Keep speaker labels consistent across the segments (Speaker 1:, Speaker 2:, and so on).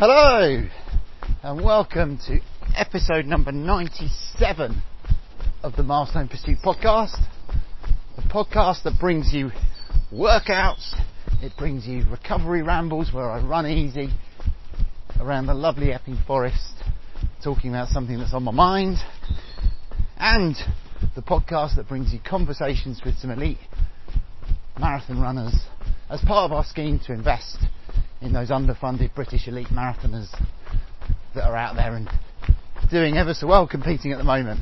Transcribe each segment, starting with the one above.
Speaker 1: Hello, and welcome to episode number 97 of the Milestone Pursuit podcast. The podcast that brings you workouts, it brings you recovery rambles where I run easy around the lovely Epping Forest, talking about something that's on my mind, and the podcast that brings you conversations with some elite marathon runners as part of our scheme to invest in those underfunded British elite marathoners that are out there and doing ever so well competing at the moment.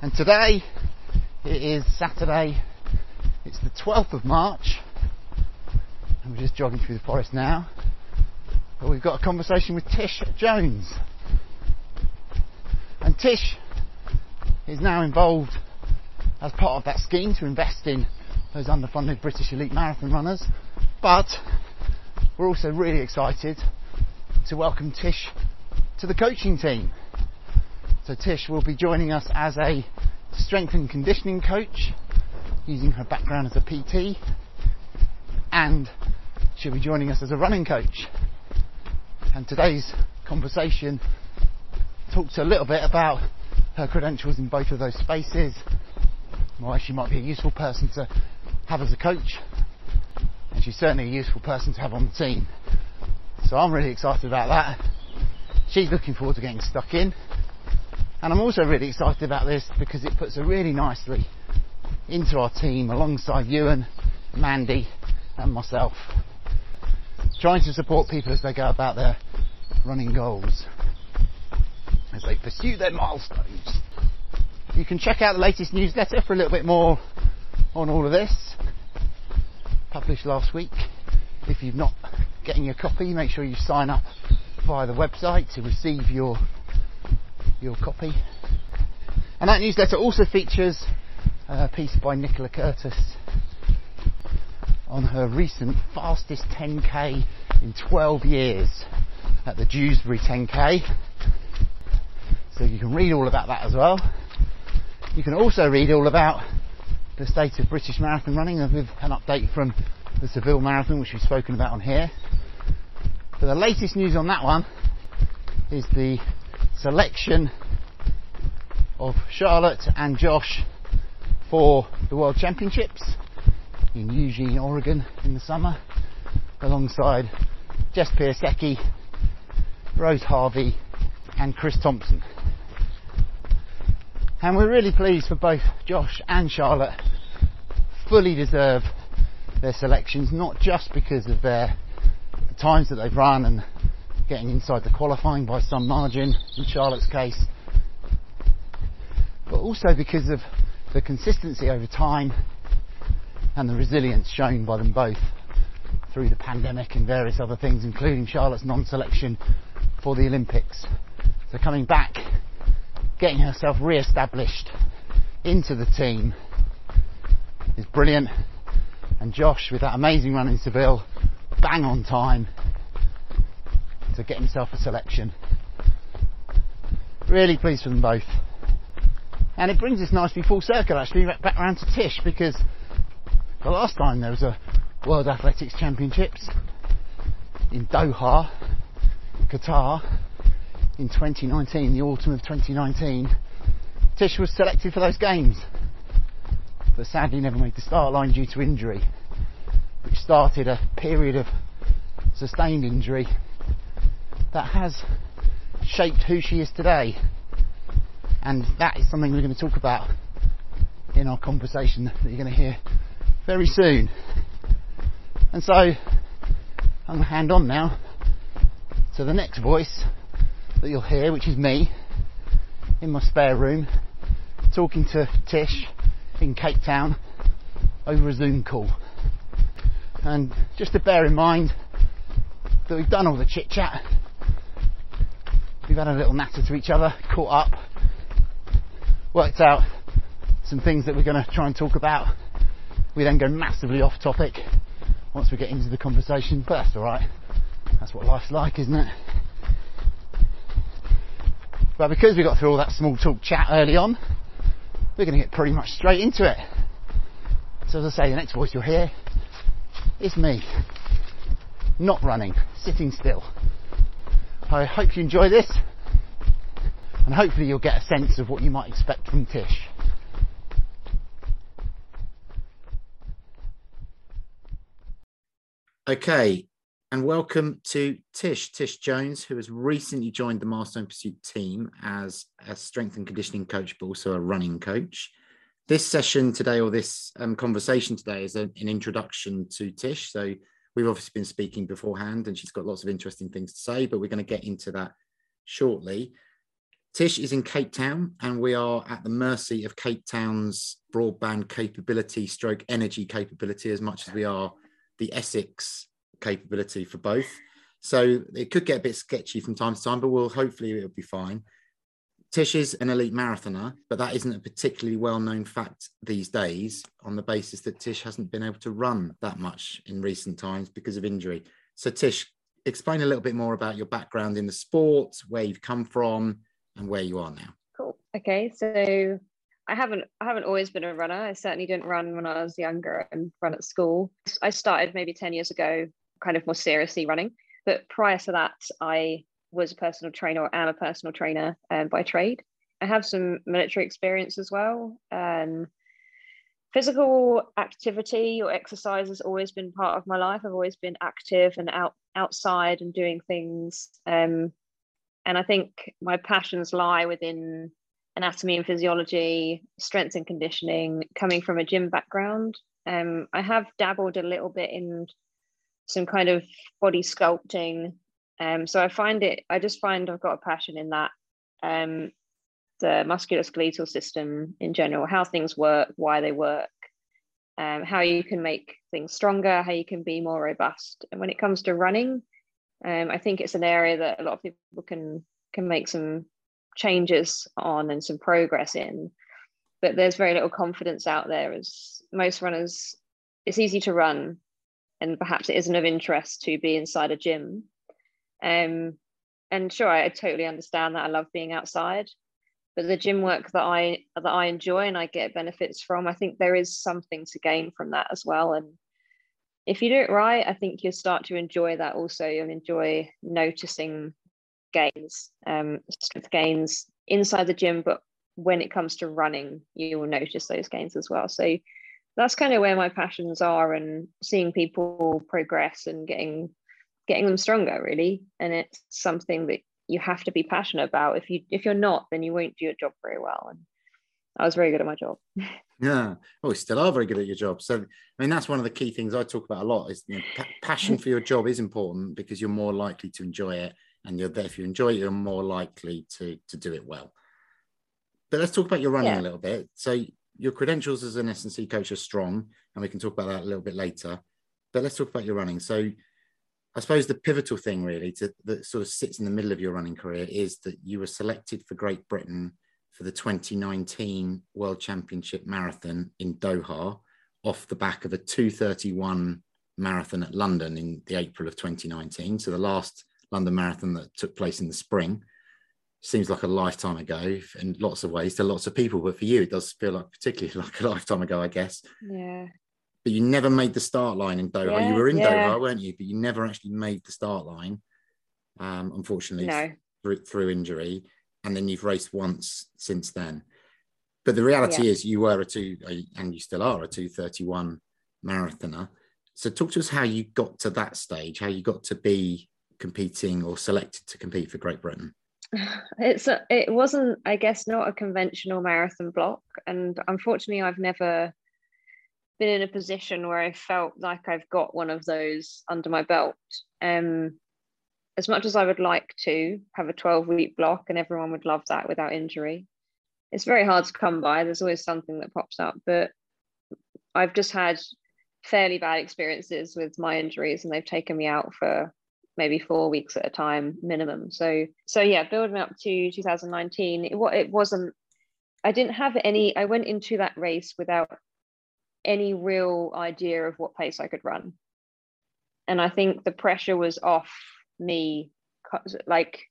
Speaker 1: And today it is Saturday, it's the 12th of March, and we're just jogging through the forest now. But we've got a conversation with Tish Jones. And Tish is now involved as part of that scheme to invest in those underfunded British elite marathon runners. But we're also really excited to welcome Tish to the coaching team. So Tish will be joining us as a strength and conditioning coach using her background as a PT and she'll be joining us as a running coach. And today's conversation talks a little bit about her credentials in both of those spaces, why she might be a useful person to have as a coach, she's certainly a useful person to have on the team. So I'm really excited about that. She's looking forward to getting stuck in. And I'm also really excited about this because it puts her really nicely into our team alongside Ewan, Mandy, and myself. Trying to support people as they go about their running goals, as they pursue their milestones. You can check out the latest newsletter for a little bit more on all of this published last week. If you've not getting your copy, make sure you sign up via the website to receive your your copy. And that newsletter also features a piece by Nicola Curtis on her recent fastest 10k in 12 years at the Dewsbury 10k. So you can read all about that as well. You can also read all about the state of British marathon running with an update from the Seville Marathon, which we've spoken about on here. But the latest news on that one is the selection of Charlotte and Josh for the World Championships in Eugene, Oregon in the summer, alongside Jess Piasecki, Rose Harvey, and Chris Thompson. And we're really pleased for both Josh and Charlotte fully deserve their selections, not just because of their the times that they've run and getting inside the qualifying by some margin in Charlotte's case, but also because of the consistency over time and the resilience shown by them both through the pandemic and various other things, including Charlotte's non-selection for the Olympics. So coming back getting herself re-established into the team is brilliant. And Josh, with that amazing run in Seville, bang on time to get himself a selection. Really pleased for them both. And it brings us nicely full circle actually back around to Tish because the last time there was a World Athletics Championships in Doha, Qatar, in 2019, the autumn of 2019, Tish was selected for those games, but sadly never made the start line due to injury, which started a period of sustained injury that has shaped who she is today. And that is something we're going to talk about in our conversation that you're going to hear very soon. And so I'm going to hand on now to the next voice that you'll hear, which is me in my spare room talking to Tish in Cape Town over a Zoom call. And just to bear in mind that we've done all the chit chat, we've had a little natter to each other, caught up, worked out some things that we're going to try and talk about. We then go massively off topic once we get into the conversation, but that's alright. That's what life's like, isn't it? But because we got through all that small talk chat early on, we're going to get pretty much straight into it. So as I say, the next voice you'll hear is me. Not running, sitting still. I hope you enjoy this and hopefully you'll get a sense of what you might expect from Tish.
Speaker 2: Okay, and welcome to Tish, Tish Jones, who has recently joined the Milestone Pursuit team as a strength and conditioning coach, but also a running coach. This session today, or this um, conversation today, is an introduction to Tish. So we've obviously been speaking beforehand, and she's got lots of interesting things to say, but we're going to get into that shortly. Tish is in Cape Town, and we are at the mercy of Cape Town's broadband capability, stroke energy capability, as much as we are the Essex capability for both. So it could get a bit sketchy from time to time, but we'll hopefully it'll be fine. Tish is an elite marathoner, but that isn't a particularly well known fact these days on the basis that Tish hasn't been able to run that much in recent times because of injury. So, Tish, explain a little bit more about your background in the sport, where you've come from, and where you are now.
Speaker 3: Cool. Okay. So, I haven't I haven't always been a runner. I certainly didn't run when I was younger and run at school. I started maybe 10 years ago kind of more seriously running. But prior to that, I was a personal trainer or am a personal trainer um, by trade. I have some military experience as well. Um, physical activity or exercise has always been part of my life. I've always been active and out outside and doing things. Um, and I think my passions lie within anatomy and physiology, strength and conditioning, coming from a gym background. Um, I have dabbled a little bit in some kind of body sculpting. Um, so I find it, I just find I've got a passion in that. Um, the musculoskeletal system in general, how things work, why they work, um, how you can make things stronger, how you can be more robust. And when it comes to running, um, I think it's an area that a lot of people can can make some changes on and some progress in. But there's very little confidence out there as most runners, it's easy to run, and perhaps it isn't of interest to be inside a gym. Um, and sure, I, I totally understand that. I love being outside, but the gym work that I that I enjoy and I get benefits from, I think there is something to gain from that as well. And if you do it right, I think you'll start to enjoy that also. You'll enjoy noticing gains, um, strength gains inside the gym, but when it comes to running, you will notice those gains as well. So that's kind of where my passions are and seeing people progress and getting getting them stronger really. And it's something that you have to be passionate about. If you if you're not then you won't do your job very well. And i was very good at my job.
Speaker 2: Yeah. Oh you still are very good at your job. So i mean that's one of the key things i talk about a lot is you know, pa- passion for your job is important because you're more likely to enjoy it. And you're there if you enjoy it you're more likely to to do it well. But let's talk about your running yeah. a little bit. So your credentials as an S&C coach are strong, and we can talk about that a little bit later. But let's talk about your running. So, I suppose the pivotal thing really to, that sort of sits in the middle of your running career is that you were selected for Great Britain for the 2019 World Championship Marathon in Doha, off the back of a 231 marathon at London in the April of 2019. So the last London Marathon that took place in the spring seems like a lifetime ago in lots of ways to lots of people, but for you, it does feel like particularly like a lifetime ago, I guess.
Speaker 3: Yeah.
Speaker 2: But you never made the start line in Doha. Yeah, you were in yeah. Doha, weren't you? But you never actually made the start line, um, unfortunately,
Speaker 3: no.
Speaker 2: through, through injury. And then you've raced once since then. But the reality yeah. is, you were a two, and you still are a 231 marathoner. So, talk to us how you got to that stage, how you got to be competing or selected to compete for Great Britain
Speaker 3: it's a, it wasn't i guess not a conventional marathon block and unfortunately i've never been in a position where i felt like i've got one of those under my belt. Um as much as i would like to have a 12 week block and everyone would love that without injury it's very hard to come by. There's always something that pops up but i've just had fairly bad experiences with my injuries and they've taken me out for maybe four weeks at a time minimum. So so yeah building up to 2019 it, it wasn't i didn't have any i went into that race without any real idea of what pace i could run. And i think the pressure was off me like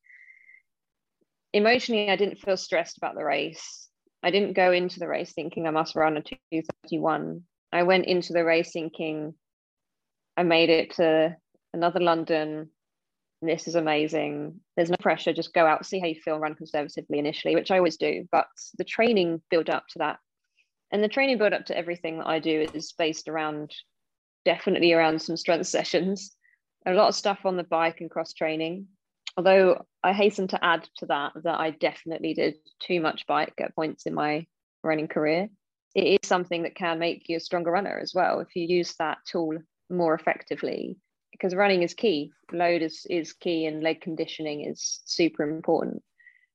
Speaker 3: emotionally i didn't feel stressed about the race. I didn't go into the race thinking i must run a 231 I went into the race thinking I made it to another London. This is amazing. There's no pressure. Just go out, see how you feel, run conservatively initially, which I always do. But the training build up to that. And the training build up to everything that I do is based around definitely around some strength sessions, a lot of stuff on the bike and cross training. Although I hasten to add to that that I definitely did too much bike at points in my running career it is something that can make you a stronger runner as well if you use that tool more effectively because running is key. Load is, is key and leg conditioning is super important.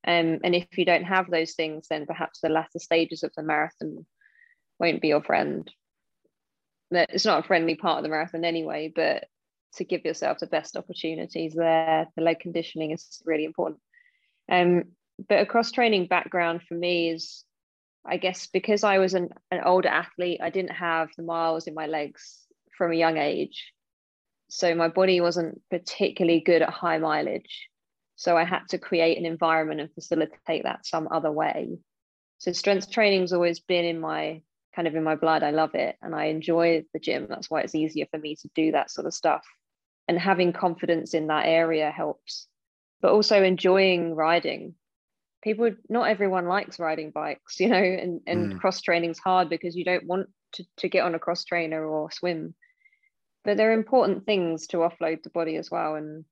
Speaker 3: Um, and if you don't have those things then perhaps the latter stages of the marathon won't be your friend. It's not a friendly part of the marathon anyway but to give yourself the best opportunities there the leg conditioning is really important. Um, but a cross training background for me is I guess because I was an, an older athlete, I didn't have the miles in my legs from a young age. So my body wasn't particularly good at high mileage. So I had to create an environment and facilitate that some other way. So strength training's always been in my kind of in my blood. I love it and I enjoy the gym. That's why it's easier for me to do that sort of stuff. And having confidence in that area helps. But also enjoying riding people not everyone likes riding bikes you know and, and mm. cross training's hard because you don't want to, to get on a cross trainer or swim but they're important things to offload the body as well and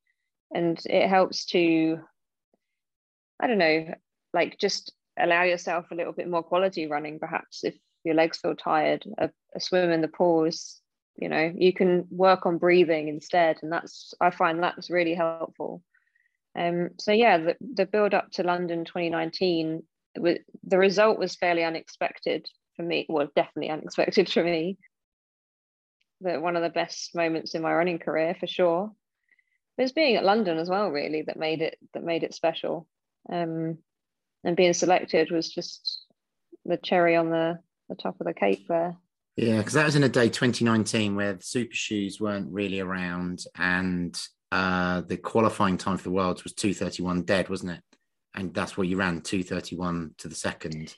Speaker 3: and it helps to i don't know like just allow yourself a little bit more quality running perhaps if your legs feel tired a, a swim in the pools you know you can work on breathing instead and that's i find that's really helpful um, so yeah, the, the build up to London 2019, the result was fairly unexpected for me. Well, definitely unexpected for me. But one of the best moments in my running career for sure. But it's being at London as well, really, that made it that made it special. Um, and being selected was just the cherry on the, the top of the cake there.
Speaker 2: Yeah, because that was in a day 2019 where the super shoes weren't really around and uh, the qualifying time for the Worlds was 231 dead, wasn't it? And that's what you ran 231 to the second.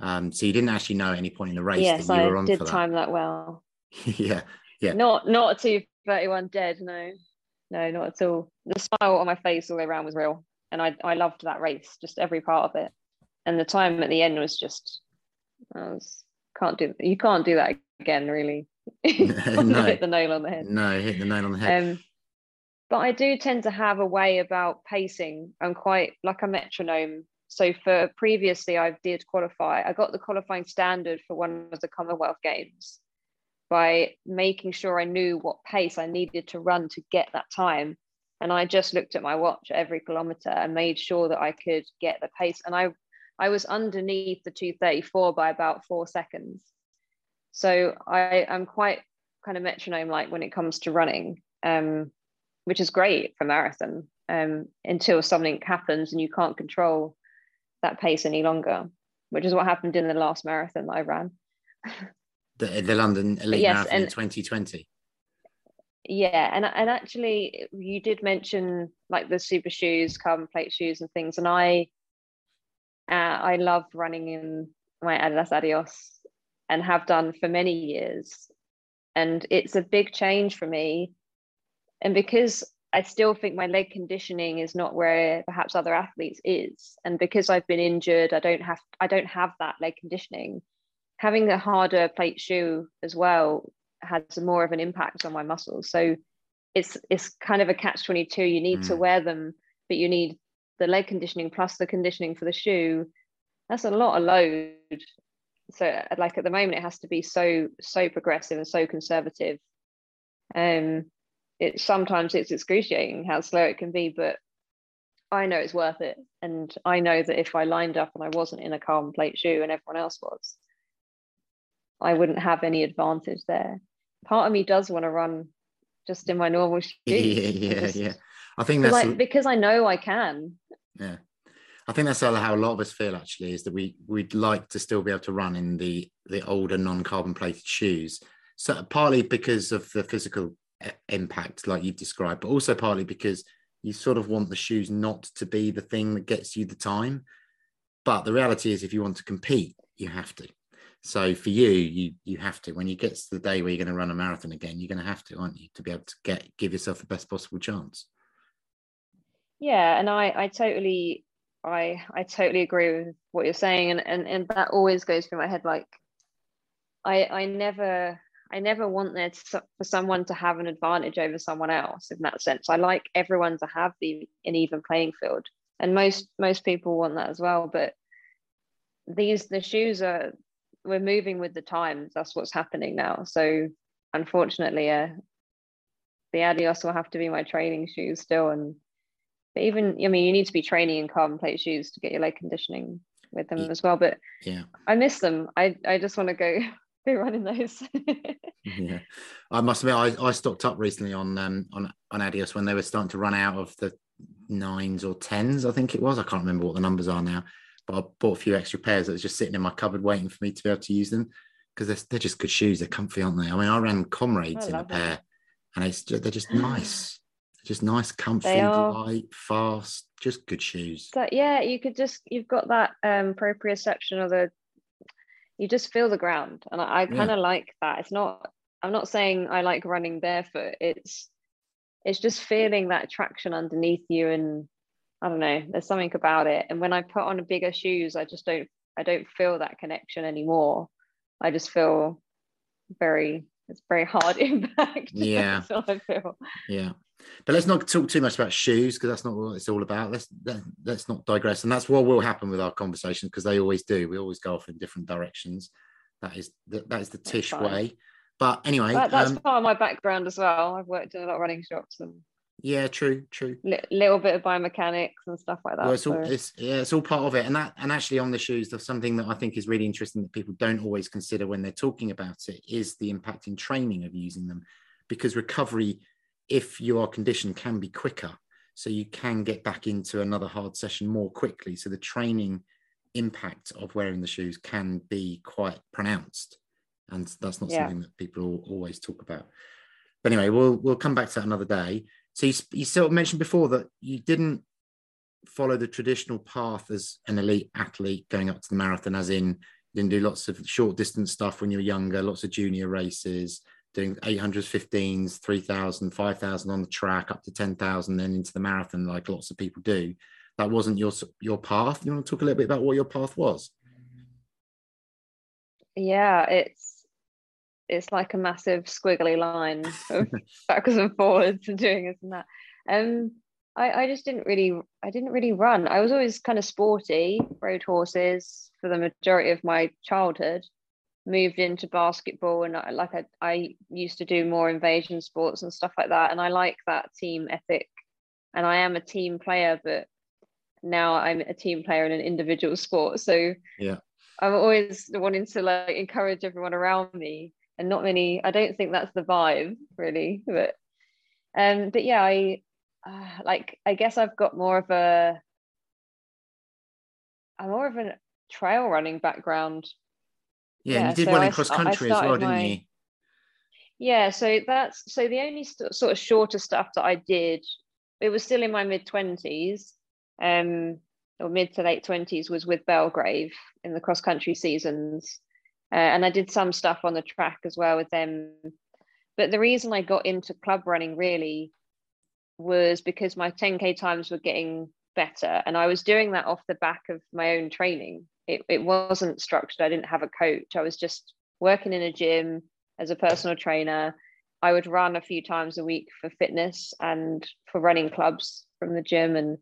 Speaker 2: Um, so you didn't actually know at any point in the race
Speaker 3: yes,
Speaker 2: that you
Speaker 3: I
Speaker 2: were on
Speaker 3: did
Speaker 2: for that.
Speaker 3: time that well.
Speaker 2: yeah, yeah.
Speaker 3: Not not 231 dead, no, no, not at all. The smile on my face all the way around was real, and I I loved that race, just every part of it. And the time at the end was just, I was can't do you can't do that again, really. no, hit the nail on the head.
Speaker 2: No, hit the nail on the head. Um,
Speaker 3: but I do tend to have a way about pacing. I'm quite like a metronome. So for previously, I did qualify. I got the qualifying standard for one of the Commonwealth Games by making sure I knew what pace I needed to run to get that time. And I just looked at my watch every kilometer and made sure that I could get the pace. And I, I was underneath the 234 by about four seconds. So I, I'm quite kind of metronome like when it comes to running. Um, which is great for marathon um, until something happens and you can't control that pace any longer, which is what happened in the last marathon that I ran.
Speaker 2: the, the London Elite yes, Marathon in 2020.
Speaker 3: Yeah, and and actually, you did mention like the super shoes, carbon plate shoes, and things, and I, uh, I love running in my Adidas Adios, and have done for many years, and it's a big change for me and because I still think my leg conditioning is not where perhaps other athletes is, and because I've been injured, I don't have I don't have that leg conditioning. Having a harder plate shoe as well has more of an impact on my muscles. So it's it's kind of a catch twenty two. You need mm. to wear them, but you need the leg conditioning plus the conditioning for the shoe. That's a lot of load. So like at the moment, it has to be so so progressive and so conservative. Um, it sometimes it's excruciating how slow it can be, but I know it's worth it. And I know that if I lined up and I wasn't in a carbon plate shoe and everyone else was, I wouldn't have any advantage there. part of me does want to run just in my normal shoes.
Speaker 2: Yeah, yeah,
Speaker 3: just,
Speaker 2: yeah. I think that's
Speaker 3: like, because I know I can.
Speaker 2: yeah. I think that's how a lot of us feel actually is that we we'd like to still be able to run in the the older non-carbon plated shoes. So partly because of the physical impact like you've described, but also partly because you sort of want the shoes not to be the thing that gets you the time. But the reality is if you want to compete, you have to. So for you, you you have to. When you get to the day where you're going to run a marathon again, you're going to have to, aren't you, to be able to get give yourself the best possible chance.
Speaker 3: Yeah, and I I totally I I totally agree with what you're saying, and and and that always goes through my head. Like, I I never I never want there to, for someone to have an advantage over someone else in that sense. I like everyone to have the an even playing field, and most most people want that as well. But these the shoes are we're moving with the times. That's what's happening now. So unfortunately, uh, the Adios will have to be my training shoes still, and but even I mean, you need to be training in carbon plate shoes to get your leg conditioning with them yeah. as well. But
Speaker 2: yeah,
Speaker 3: I miss them. I I just want to go be running those.
Speaker 2: yeah, I must admit, I, I stocked up recently on um on on Adios when they were starting to run out of the nines or tens. I think it was. I can't remember what the numbers are now. But I bought a few extra pairs that was just sitting in my cupboard waiting for me to be able to use them because they're, they're just good shoes. They're comfy, aren't they? I mean, I ran Comrades in a pair, and it's just, they're just nice just nice, comfy, light, fast, just good shoes.
Speaker 3: So, yeah, you could just you've got that um proprioception of the you just feel the ground. And I, I kind of yeah. like that. It's not I'm not saying I like running barefoot. It's it's just feeling that traction underneath you and I don't know, there's something about it. And when I put on bigger shoes, I just don't I don't feel that connection anymore. I just feel very it's very hard impact.
Speaker 2: Yeah.
Speaker 3: That's what I feel.
Speaker 2: Yeah. But let's not talk too much about shoes because that's not what it's all about. Let's let's not digress, and that's what will happen with our conversations because they always do. We always go off in different directions. That is the, that is the Tish way. But anyway,
Speaker 3: that, that's um, part of my background as well. I've worked in a lot of running shops and
Speaker 2: yeah, true, true.
Speaker 3: Li- little bit of biomechanics and stuff like that.
Speaker 2: Well, it's all, so. it's, yeah, it's all part of it. And that, and actually on the shoes, there's something that I think is really interesting that people don't always consider when they're talking about it is the impact in training of using them, because recovery, if you are conditioned, can be quicker. So you can get back into another hard session more quickly. So the training impact of wearing the shoes can be quite pronounced, and that's not yeah. something that people always talk about. But anyway, we'll we'll come back to that another day. So you, you sort of mentioned before that you didn't follow the traditional path as an elite athlete going up to the marathon, as in you didn't do lots of short distance stuff when you were younger, lots of junior races, doing 800s, 15s, 3,000, 5,000 on the track, up to 10,000, then into the marathon, like lots of people do. That wasn't your your path. You want to talk a little bit about what your path was?
Speaker 3: Yeah, it's it's like a massive squiggly line of backwards and forwards and doing this and that. Um, I, I just didn't really, I didn't really run. I was always kind of sporty, rode horses for the majority of my childhood. Moved into basketball and I, like I, I used to do more invasion sports and stuff like that. And I like that team ethic. And I am a team player, but now I'm a team player in an individual sport. So
Speaker 2: yeah,
Speaker 3: I'm always wanting to like encourage everyone around me and not many i don't think that's the vibe really but um but yeah i uh, like i guess i've got more of a i'm more of a trail running background.
Speaker 2: Yeah, yeah you did so one in cross country as well didn't my, you?
Speaker 3: Yeah so that's so the only st- sort of shorter stuff that i did it was still in my mid 20s um or mid to late 20s was with belgrave in the cross country seasons uh, and I did some stuff on the track as well with them. But the reason I got into club running really was because my 10k times were getting better, and I was doing that off the back of my own training. It, it wasn't structured. I didn't have a coach. I was just working in a gym as a personal trainer. I would run a few times a week for fitness and for running clubs from the gym and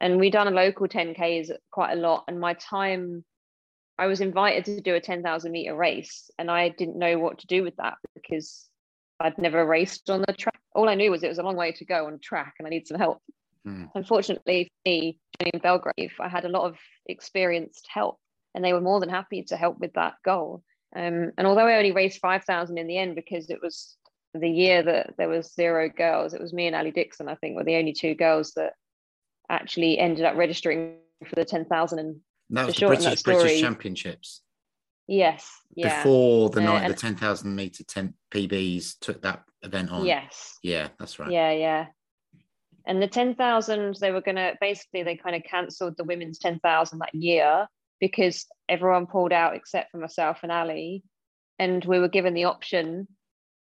Speaker 3: and we done a local 10ks quite a lot and my time I was invited to do a 10,000 meter race and I didn't know what to do with that because I'd never raced on the track. All I knew was it was a long way to go on track and I need some help. Mm. Unfortunately for me, in Belgrave, I had a lot of experienced help and they were more than happy to help with that goal. Um, and although I only raced 5,000 in the end because it was the year that there was zero girls, it was me and Ali Dixon, I think, were the only two girls that actually ended up registering for the 10,000. And
Speaker 2: that was the British, British Championships.
Speaker 3: yes, yeah,
Speaker 2: Before the
Speaker 3: Uh,
Speaker 2: night the 10,000 meter 10 PBs took that event on.
Speaker 3: yes,
Speaker 2: Yeah, that's right.
Speaker 3: yeah, yeah. And the 10,000, they were going to basically, they kind of cancelled the women's 10,000 that year because everyone pulled out except for myself and Ali. And we were given the option.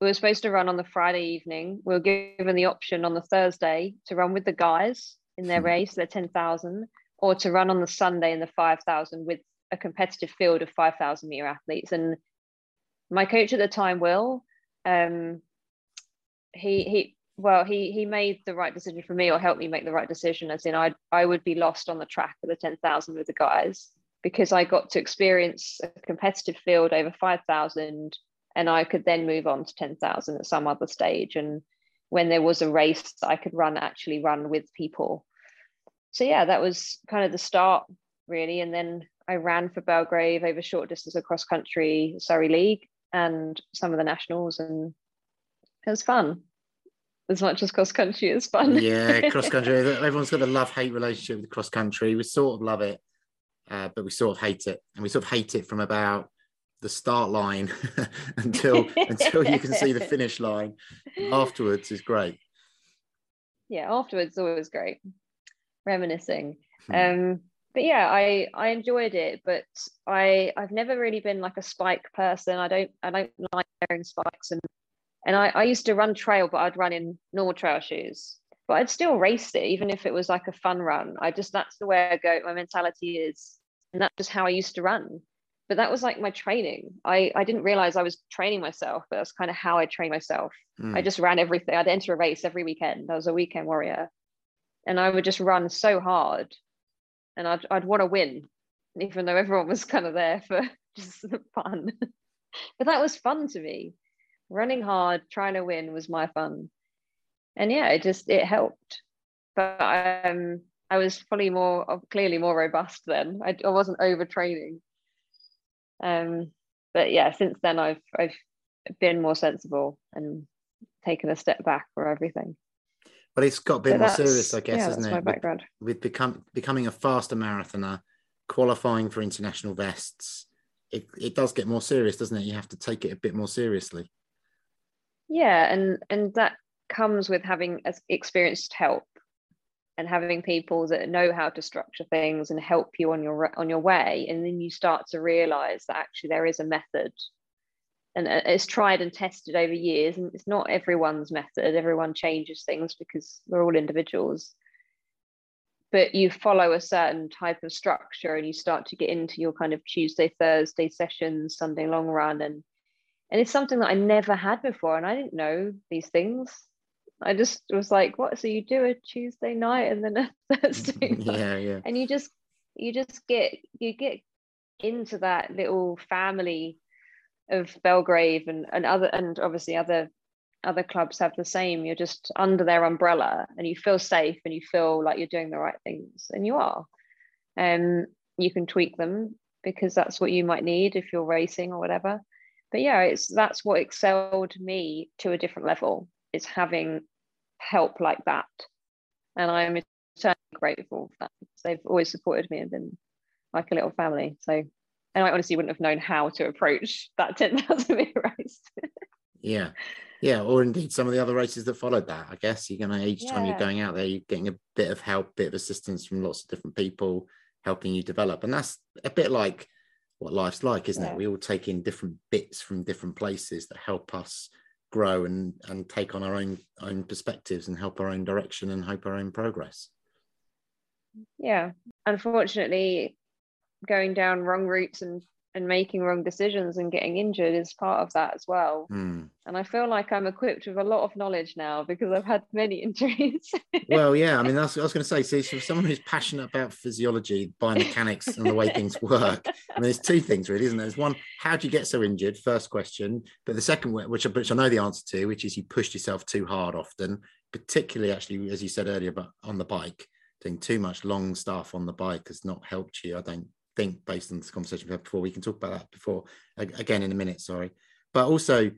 Speaker 3: We were supposed to run on the Friday evening. We were given the option on the Thursday to run with the guys in their
Speaker 2: Hmm.
Speaker 3: race, their 10,000, or to run on the Sunday in the 5,000 with a competitive field of 5,000 meter athletes. And my coach at the time, Will, um, he he well he he made the right decision for me or helped me make the right decision as in i i would be lost on the track of the 10,000 with the guys because i got to experience a competitive field over 5,000 and i could then move on to 10,000 at some other stage and when there was a race i could run actually run with people so yeah that was kind of the start really and then i ran for belgrave over short distance across country surrey league and some of the nationals and it was fun as much as cross country is fun
Speaker 2: yeah, cross country. Everyone's got a love hate relationship with cross country. We sort of love it, uh, but we sort of hate it, and we sort of hate it from about the start line until until you can see the finish line. Afterwards is great.
Speaker 3: yeah afterwards always great reminiscing
Speaker 2: Hmm.
Speaker 3: um but yeah i i enjoyed it but i i've never really been like a spike person i don't i don't like wearing spikes and and i i used to run trail but i'd run in normal trail shoes but i'd still race it even if it was like a fun run i just that's the way i go my mentality is and that's just how i used to run but that was like my training i i didn't realize i was training myself but that's kind of how i train myself
Speaker 2: Mm.
Speaker 3: I just ran everything. I'd enter a race every weekend. I was a weekend warrior. And I would just run so hard. And I'd, I'd want to win, even though everyone was kind of there for just fun. but that was fun to me. Running hard, trying to win was my fun. And yeah, it just it helped. But um I was probably more clearly more robust then. I, I wasn't overtraining. Um but yeah, since then I've I've been more sensible and taken a step back for everything.
Speaker 2: But it's got a bit
Speaker 3: So
Speaker 2: more serious, I guess,
Speaker 3: yeah,
Speaker 2: isn't
Speaker 3: that's
Speaker 2: it?
Speaker 3: my
Speaker 2: With-
Speaker 3: background.
Speaker 2: with become becoming a faster marathoner, qualifying for international vests, it, it does get more serious, doesn't it? You have to take it a bit more seriously.
Speaker 3: Yeah, and and that comes with having experienced help and having people that know how to structure things and help you on your on your way and then you start to realize that actually there is a method and uh, it's tried and tested over years and it's not everyone's method. Everyone changes things because we're all individuals. But you follow a certain type of structure and you start to get into your kind of tuesday thursday sessions sunday long run and and it's something that i never had before and i didn't know these things. I just was like what? So you do a tuesday night and then a thursday night?
Speaker 2: yeah, yeah.
Speaker 3: and you just you just get you get into that little family of Belgrave and, and other and obviously other other clubs have the same. You're just under their umbrella and you feel safe and you feel like you're doing the right things. And you are. Um you can tweak them because that's what you might need if you're racing or whatever. But yeah it's that's what excelled me to a different level is having help like that. And i'm eternally grateful for that they've always supported me and been like a little family. So and I honestly wouldn't have known how to approach that 10,000 meter race.
Speaker 2: Yeah. Yeah. Or indeed some of the other races that followed that. I guess you're gonna each time you're going out there, you're getting a bit of help, bit of assistance from lots of different people helping you develop. And that's a bit like what life's like, isn't
Speaker 3: Yeah.
Speaker 2: it? We all take in different bits from different places that help us grow and and take on our own own perspectives and help our own direction and hope our own progress.
Speaker 3: yeah. Unfortunately, going down wrong routes and and making wrong decisions and getting injured is part of that as well.
Speaker 2: Hmm.
Speaker 3: And I feel like I'm equipped with a lot of knowledge now because I've had many injuries.
Speaker 2: well, yeah, I mean, that's what I was going to say. See, so for someone who's passionate about physiology, biomechanics, and the way things work, I mean, there's two things really, isn't there? There's one, how do you get so injured? First question, but the second, which I, which I know the answer to, which is you pushed yourself too hard often, particularly actually, as you said earlier, but on the bike, doing too much long stuff on the bike has not helped you. I don't think based on this conversation we had before. We can talk about that before again in a minute. Sorry, but also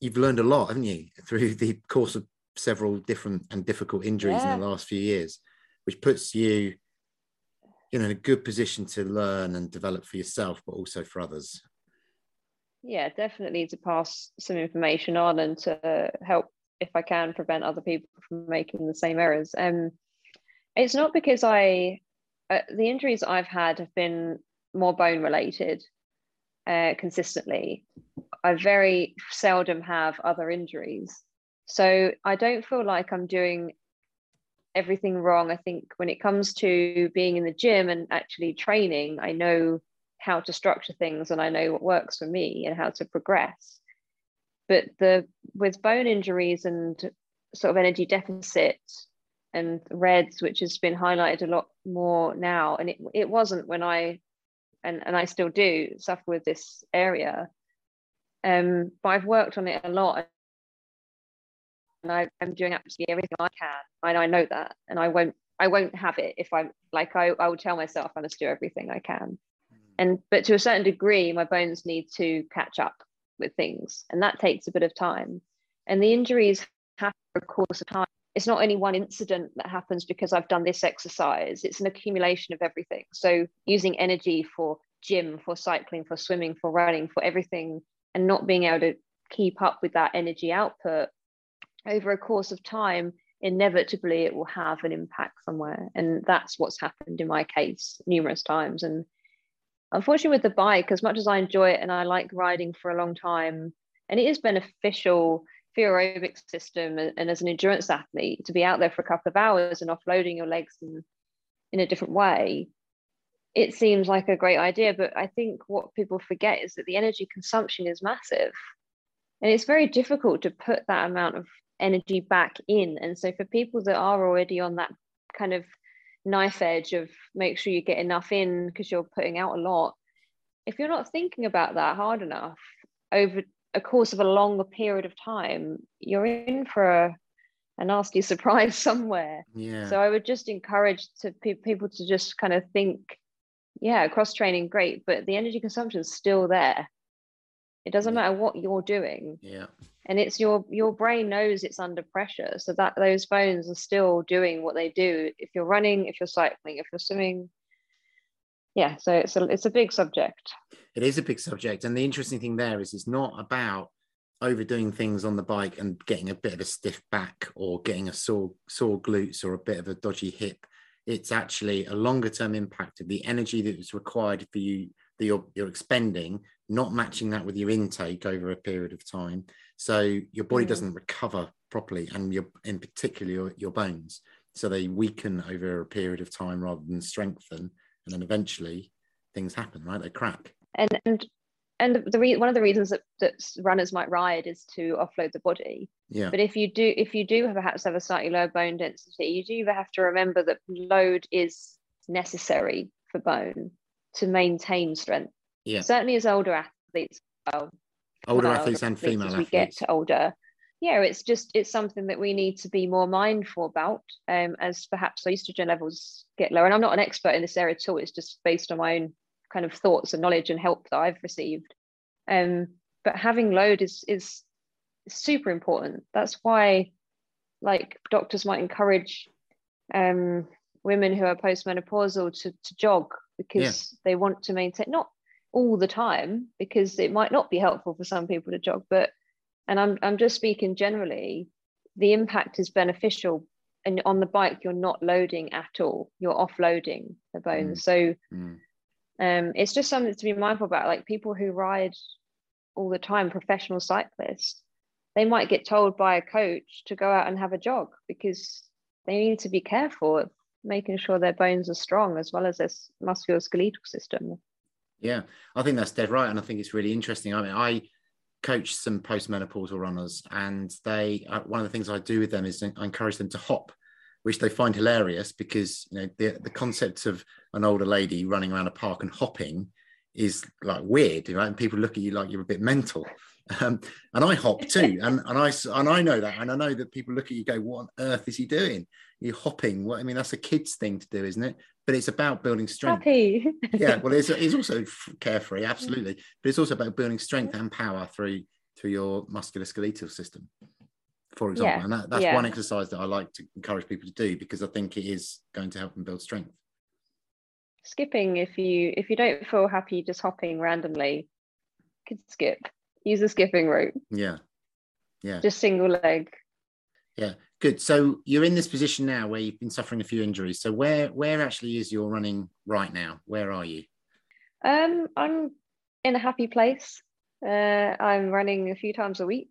Speaker 2: you've learned a lot, haven't you, through the course of several different and difficult injuries yeah. in the last few years, which puts you, you know, in a good position to learn and develop for yourself, but also for others.
Speaker 3: Yeah, definitely to pass some information on and to help, if I can, prevent other people from making the same errors. Um, it's not because I, uh, the injuries I've had have been more bone related uh, consistently. I very seldom have other injuries. So I don't feel like I'm doing everything wrong. I think when it comes to being in the gym and actually training, I know how to structure things and I know what works for me and how to progress. But the with bone injuries and sort of energy deficit and RED-S, which has been highlighted a lot more now, and it, it wasn't when I and, and I still do suffer with this area. Um, but I've worked on it a lot and I, am doing absolutely everything I can. And I know that. And I won't I won't have it if I'm like I, I will tell myself I must do everything I can. And but to a certain degree, my bones need to catch up with things. And that takes a bit of time. And the injuries happen for a course of time. It's not only one incident that happens because I've done this exercise, it's an accumulation of everything. So using energy for gym, for cycling, for swimming, for running, for everything, and not being able to keep up with that energy output over a course of time, inevitably it will have an impact somewhere. And that's what's happened in my case numerous times. And unfortunately, with the bike, as much as I enjoy it and I like riding for a long time, and it is beneficial for your aerobic system and, and as an endurance athlete to be out there for a couple of hours and offloading your legs in, in a different way it seems like a great idea but i think what people forget is that the energy consumption is massive and it's very difficult to put that amount of energy back in. And so for people that are already on that kind of knife edge of make sure you get enough in because you're putting out a lot, if you're not thinking about that hard enough over a course of a longer period of time, you're in for a, a nasty surprise somewhere.
Speaker 2: Yeah.
Speaker 3: So I would just encourage to pe- people to just kind of think, yeah, cross training, great, but the energy consumption is still there. It doesn't matter what you're doing.
Speaker 2: Yeah
Speaker 3: and it's your your brain knows it's under pressure so that those bones are still doing what they do if you're running if you're cycling if you're swimming yeah so it's a it's a big subject.
Speaker 2: It is a big subject and the interesting thing there is it's not about overdoing things on the bike and getting a bit of a stiff back or getting a sore sore glutes or a bit of a dodgy hip. It's actually a longer term impact of the energy that is required for you that you're, you're expending not matching that with your intake over a period of time. So your body mm. doesn't recover properly and your in particular your, your bones. So they weaken over a period of time rather than strengthen and then eventually things happen right? They crack.
Speaker 3: And and and the re- one of the reasons that, that runners might ride is to offload the body.
Speaker 2: Yeah.
Speaker 3: But if you do if you do perhaps have a slightly lower bone density you do have to remember that load is necessary for bone to maintain strength.
Speaker 2: Yeah.
Speaker 3: Certainly as older athletes well
Speaker 2: older athletes and female athletes. we
Speaker 3: get older yeah it's just it's something that we need to be more mindful about um, as perhaps estrogen levels get lower. And i'm not an expert in this area at all. It's just based on my own kind of thoughts and knowledge and help that i've received. Um, but having load is is super important. That's why like doctors might encourage um, women who are postmenopausal to, to jog because yeah. they want to maintain not all the time because it might not be helpful for some people to jog but and I'm I'm just speaking generally the impact is beneficial and on the bike you're not loading at all you're offloading the bones mm. so mm. um it's just something to be mindful about like people who ride all the time professional cyclists they might get told by a coach to go out and have a jog because they need to be careful making sure their bones are strong as well as their musculoskeletal system
Speaker 2: yeah, I think that's dead right, and I think it's really interesting. I mean, I coach some postmenopausal runners, and they uh, one of the things I do with them is I encourage them to hop, which they find hilarious because you know the the concept of an older lady running around a park and hopping is like weird, right? And people look at you like you're a bit mental. Um, and I hop too, and and I and I know that, and I know that people look at you go, "What on earth is he doing? You're hopping." What I mean, that's a kid's thing to do, isn't it? But it's about building strength.
Speaker 3: Happy.
Speaker 2: yeah, well, it's, it's also carefree, absolutely, but it's also about building strength and power through through your musculoskeletal system, for example.
Speaker 3: Yeah,
Speaker 2: And that, that's
Speaker 3: yeah.
Speaker 2: one exercise that I like to encourage people to do because I think it is going to help them build strength.
Speaker 3: skipping if you if you don't feel happy just hopping randomly could skip use the skipping rope.
Speaker 2: Yeah, yeah,
Speaker 3: just single leg
Speaker 2: yeah. Good. So you're in this position now where you've been suffering a few injuries. So where where actually is your running right now? Where are you?
Speaker 3: um i'm in a happy place uh i'm running a few times a week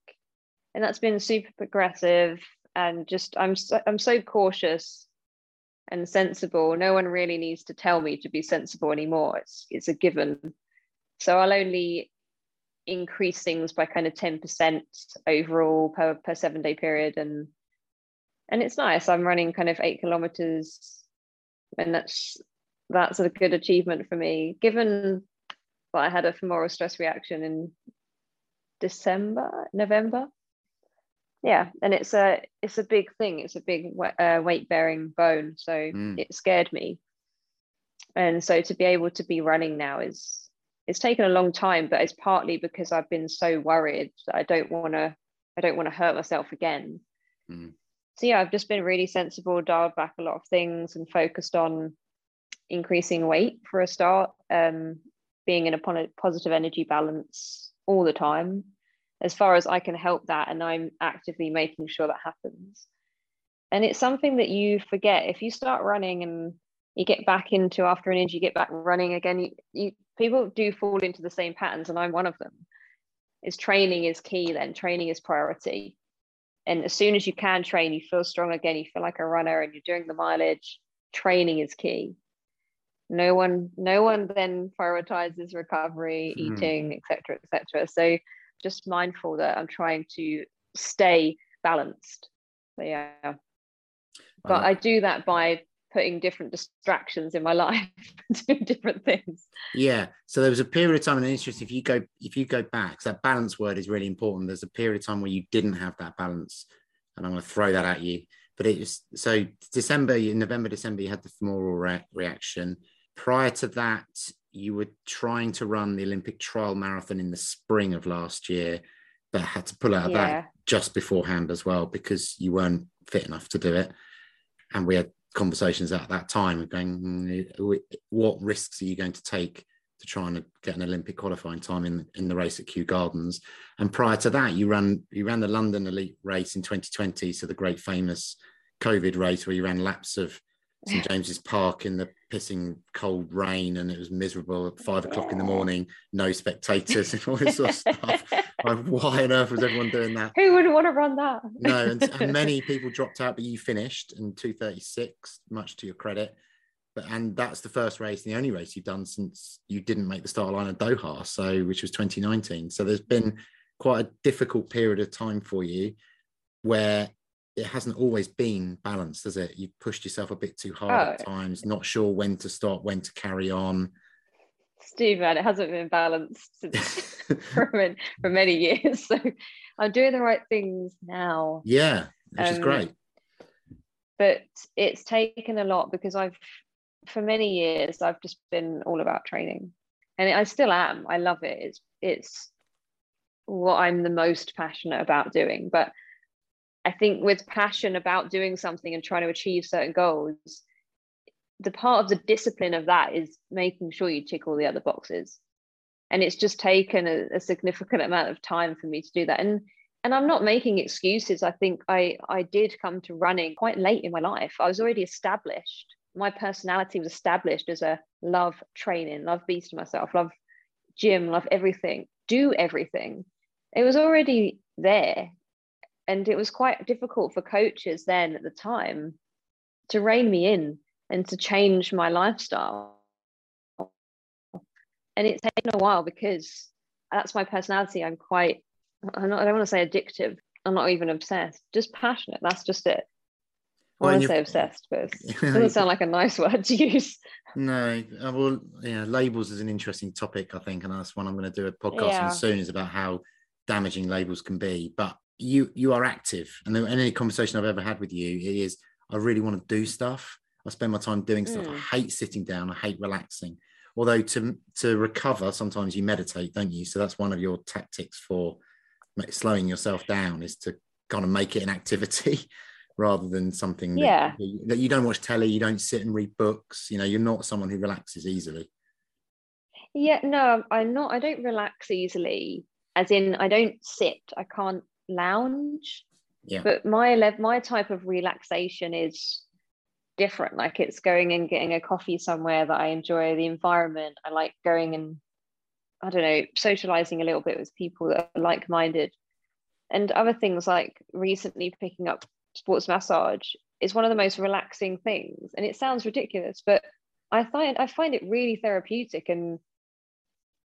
Speaker 3: and that's been super progressive and just i'm so, i'm so cautious and sensible no one really needs to tell me to be sensible anymore it's it's a given so i'll only increase things by kind of 10% overall per per 7 day period and and it's nice. I'm running kind of 8 kilometers and that's that's a good achievement for me given that i had a femoral stress reaction in december november. Yeah and it's a it's a big thing. It's a big uh, weight bearing bone so
Speaker 2: Mm.
Speaker 3: it scared me. And so to be able to be running now is it's taken a long time but it's partly because i've been so worried that i don't want to i don't want to hurt myself again.
Speaker 2: Mm.
Speaker 3: so yeah i've just been really sensible dialed back a lot of things and focused on increasing weight for a start um being in a positive energy balance all the time. As far as i can help that and i'm actively making sure that happens. And it's something that you forget. If you start running and you get back into after an injury you get back running again you, you people do fall into the same patterns and i'm one of them is training is key then. Training is priority. And as soon as you can train you feel strong again you feel like a runner and you're doing the mileage training is key. No one no one then prioritizes recovery
Speaker 2: Hmm.
Speaker 3: eating etc etc so just mindful that i'm trying to stay balanced. So yeah. But i do that by putting different distractions in my life doing different things
Speaker 2: Yeah. So there was a period of time, and it's interesting if you go if you go back, that balance word is really important. There's a period of time where you didn't have that balance, and I'm going to throw that at you. But it was so December, November, December, you had the femoral re- reaction. Prior to that, you were trying to run the Olympic trial marathon in the spring of last year, but had to pull out of
Speaker 3: Yeah.
Speaker 2: that just beforehand as well because you weren't fit enough to do it. And we had conversations at that time of going, "Mm, what risks are you going to take to try and get an Olympic qualifying time in in the race at Kew Gardens? And prior to that, you ran you ran the London Elite race in 2020, so the great famous COVID race where you ran laps of St James's Park in the pissing cold rain, and it was miserable at five o'clock in the morning, no spectators, and all this sort of stuff. Like, why on earth was everyone doing that?
Speaker 3: who would want to run that
Speaker 2: no, and, and many people dropped out, but you finished in 236, much to your credit. But and that's the first race, and the only race you've done since you didn't make the start line of Doha, so which was 2019. So there's been quite a difficult period of time for you where it hasn't always been balanced, has it? You've pushed yourself a bit too hard at
Speaker 3: Oh.
Speaker 2: times, not sure when to stop, when to carry on.
Speaker 3: Steve, man, it hasn't been balanced since for, for many years. So I'm doing the right things now.
Speaker 2: yeah, which is
Speaker 3: Um,
Speaker 2: great.
Speaker 3: But it's taken a lot because I've, for many years, I've just been all about training. And I still am. I love it. It's it's what I'm the most passionate about doing. But I think with passion about doing something and trying to achieve certain goals, the part of the discipline of that is making sure you tick all the other boxes. And it's just taken a, a significant amount of time for me to do that. And and I'm not making excuses. I think I I did come to running quite late in my life. I was already established. My personality was established as a love training, love beasting myself, love gym, love everything, do everything. It was already there. And it was quite difficult for coaches then at the time to rein me in and to change my lifestyle. And it's taken a while because that's my personality. I'm quite, I'm not, I don't want to say addictive. I'm not even obsessed, just passionate. That's just it. I
Speaker 2: Well,
Speaker 3: want to say obsessed, but it doesn't sound like a nice word to use.
Speaker 2: No, uh, well, yeah, labels is an interesting topic, I think, and that's one I'm going to do a podcast
Speaker 3: Yeah.
Speaker 2: on soon. Is about how damaging labels can be. But you you are active, and any conversation I've ever had with you it is I really want to do stuff. I spend my time doing stuff.
Speaker 3: Mm.
Speaker 2: I hate sitting down. I hate relaxing. Although to to recover, sometimes you meditate, don't you? So that's one of your tactics for slowing yourself down is to kind of make it an activity rather than something that,
Speaker 3: Yeah.
Speaker 2: that you don't watch telly, you don't sit and read books. You know, you're not someone who relaxes easily.
Speaker 3: Yeah, no, I'm not. I don't relax easily. As in, I don't sit. I can't lounge.
Speaker 2: Yeah.
Speaker 3: But my my type of relaxation is different. Like it's going and getting a coffee somewhere that I enjoy the environment. I like going and I don't know, socializing a little bit with people that are like-minded. And other things like recently picking up sports massage is one of the most relaxing things. And it sounds ridiculous, but I find I find it really therapeutic and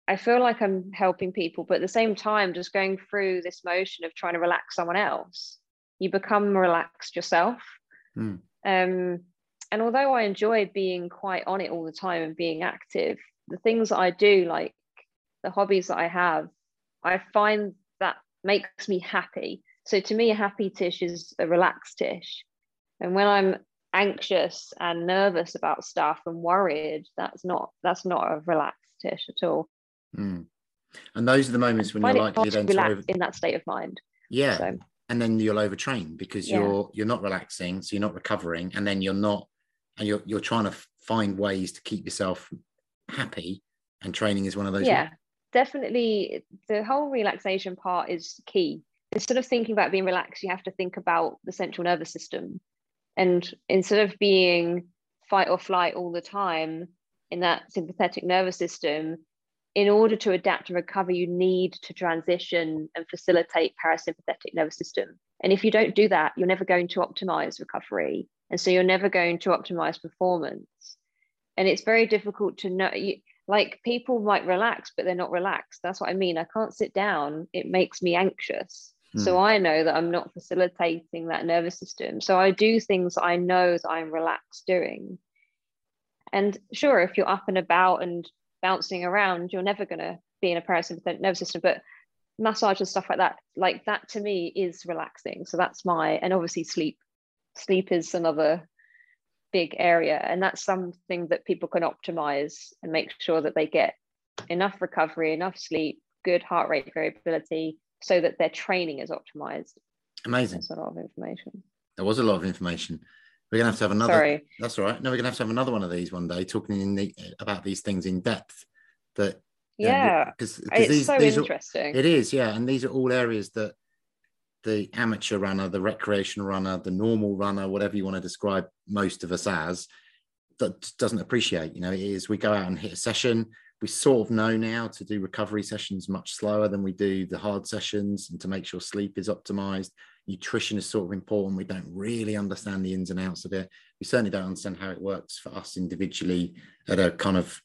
Speaker 3: I feel like I'm helping people, but at the same time, just going through this motion of trying to relax someone else, you become relaxed yourself.
Speaker 2: Mm.
Speaker 3: Um, and although I enjoy being quite on it all the time and being active, the things that I do, like the hobbies that I have, I find that makes me happy. So to me, a happy Tish is a relaxed Tish. And when I'm anxious and nervous about stuff and worried, that's not that's not a relaxed Tish at all.
Speaker 2: Mm. And those are the moments when you're likely then
Speaker 3: to
Speaker 2: to over,
Speaker 3: in that state of mind.
Speaker 2: yeah,
Speaker 3: So
Speaker 2: and then you'll overtrain because
Speaker 3: Yeah.
Speaker 2: you're you're not relaxing, so you're not recovering, and then you're not, and you're you're trying to find ways to keep yourself happy, and training is one of those.
Speaker 3: yeah, definitely the whole relaxation part is key. Instead of thinking about being relaxed, you have to think about the central nervous system. And instead of being fight or flight all the time in that sympathetic nervous system, in order to adapt and recover, you need to transition and facilitate parasympathetic nervous system. And if you don't do that, you're never going to optimize recovery. And so you're never going to optimize performance. And it's very difficult to know. You, like people might relax, but they're not relaxed. That's what I mean. I can't sit down, it makes me anxious. So hmm. I know that I'm not facilitating that nervous system. So I do things I know that I'm relaxed doing. And sure, if you're up and about and bouncing around, you're never going to be in a parasympathetic nervous system. But massage and stuff like that, like that to me is relaxing. So that's my, and obviously sleep. Sleep is another big area. And that's something that people can optimize and make sure that they get enough recovery, enough sleep, good heart rate variability, so that their training is optimized.
Speaker 2: Amazing.
Speaker 3: That's a lot of information.
Speaker 2: There was a lot of information. We're gonna have to have another.
Speaker 3: Sorry.
Speaker 2: That's all right. No, we're gonna have to have another one of these one day, talking in the, about these things in depth. That
Speaker 3: Yeah,
Speaker 2: because
Speaker 3: it's so
Speaker 2: are,
Speaker 3: interesting.
Speaker 2: it is, yeah, and these are all areas that the amateur runner, the recreational runner, the normal runner, whatever you want to describe most of us as, that doesn't appreciate. You know, it is we go out and hit a session. We sort of know now to do recovery sessions much slower than we do the hard sessions, and to make sure sleep is optimized. Nutrition is sort of important. We don't really understand the ins and outs of it. We certainly don't understand how it works for us individually at a kind of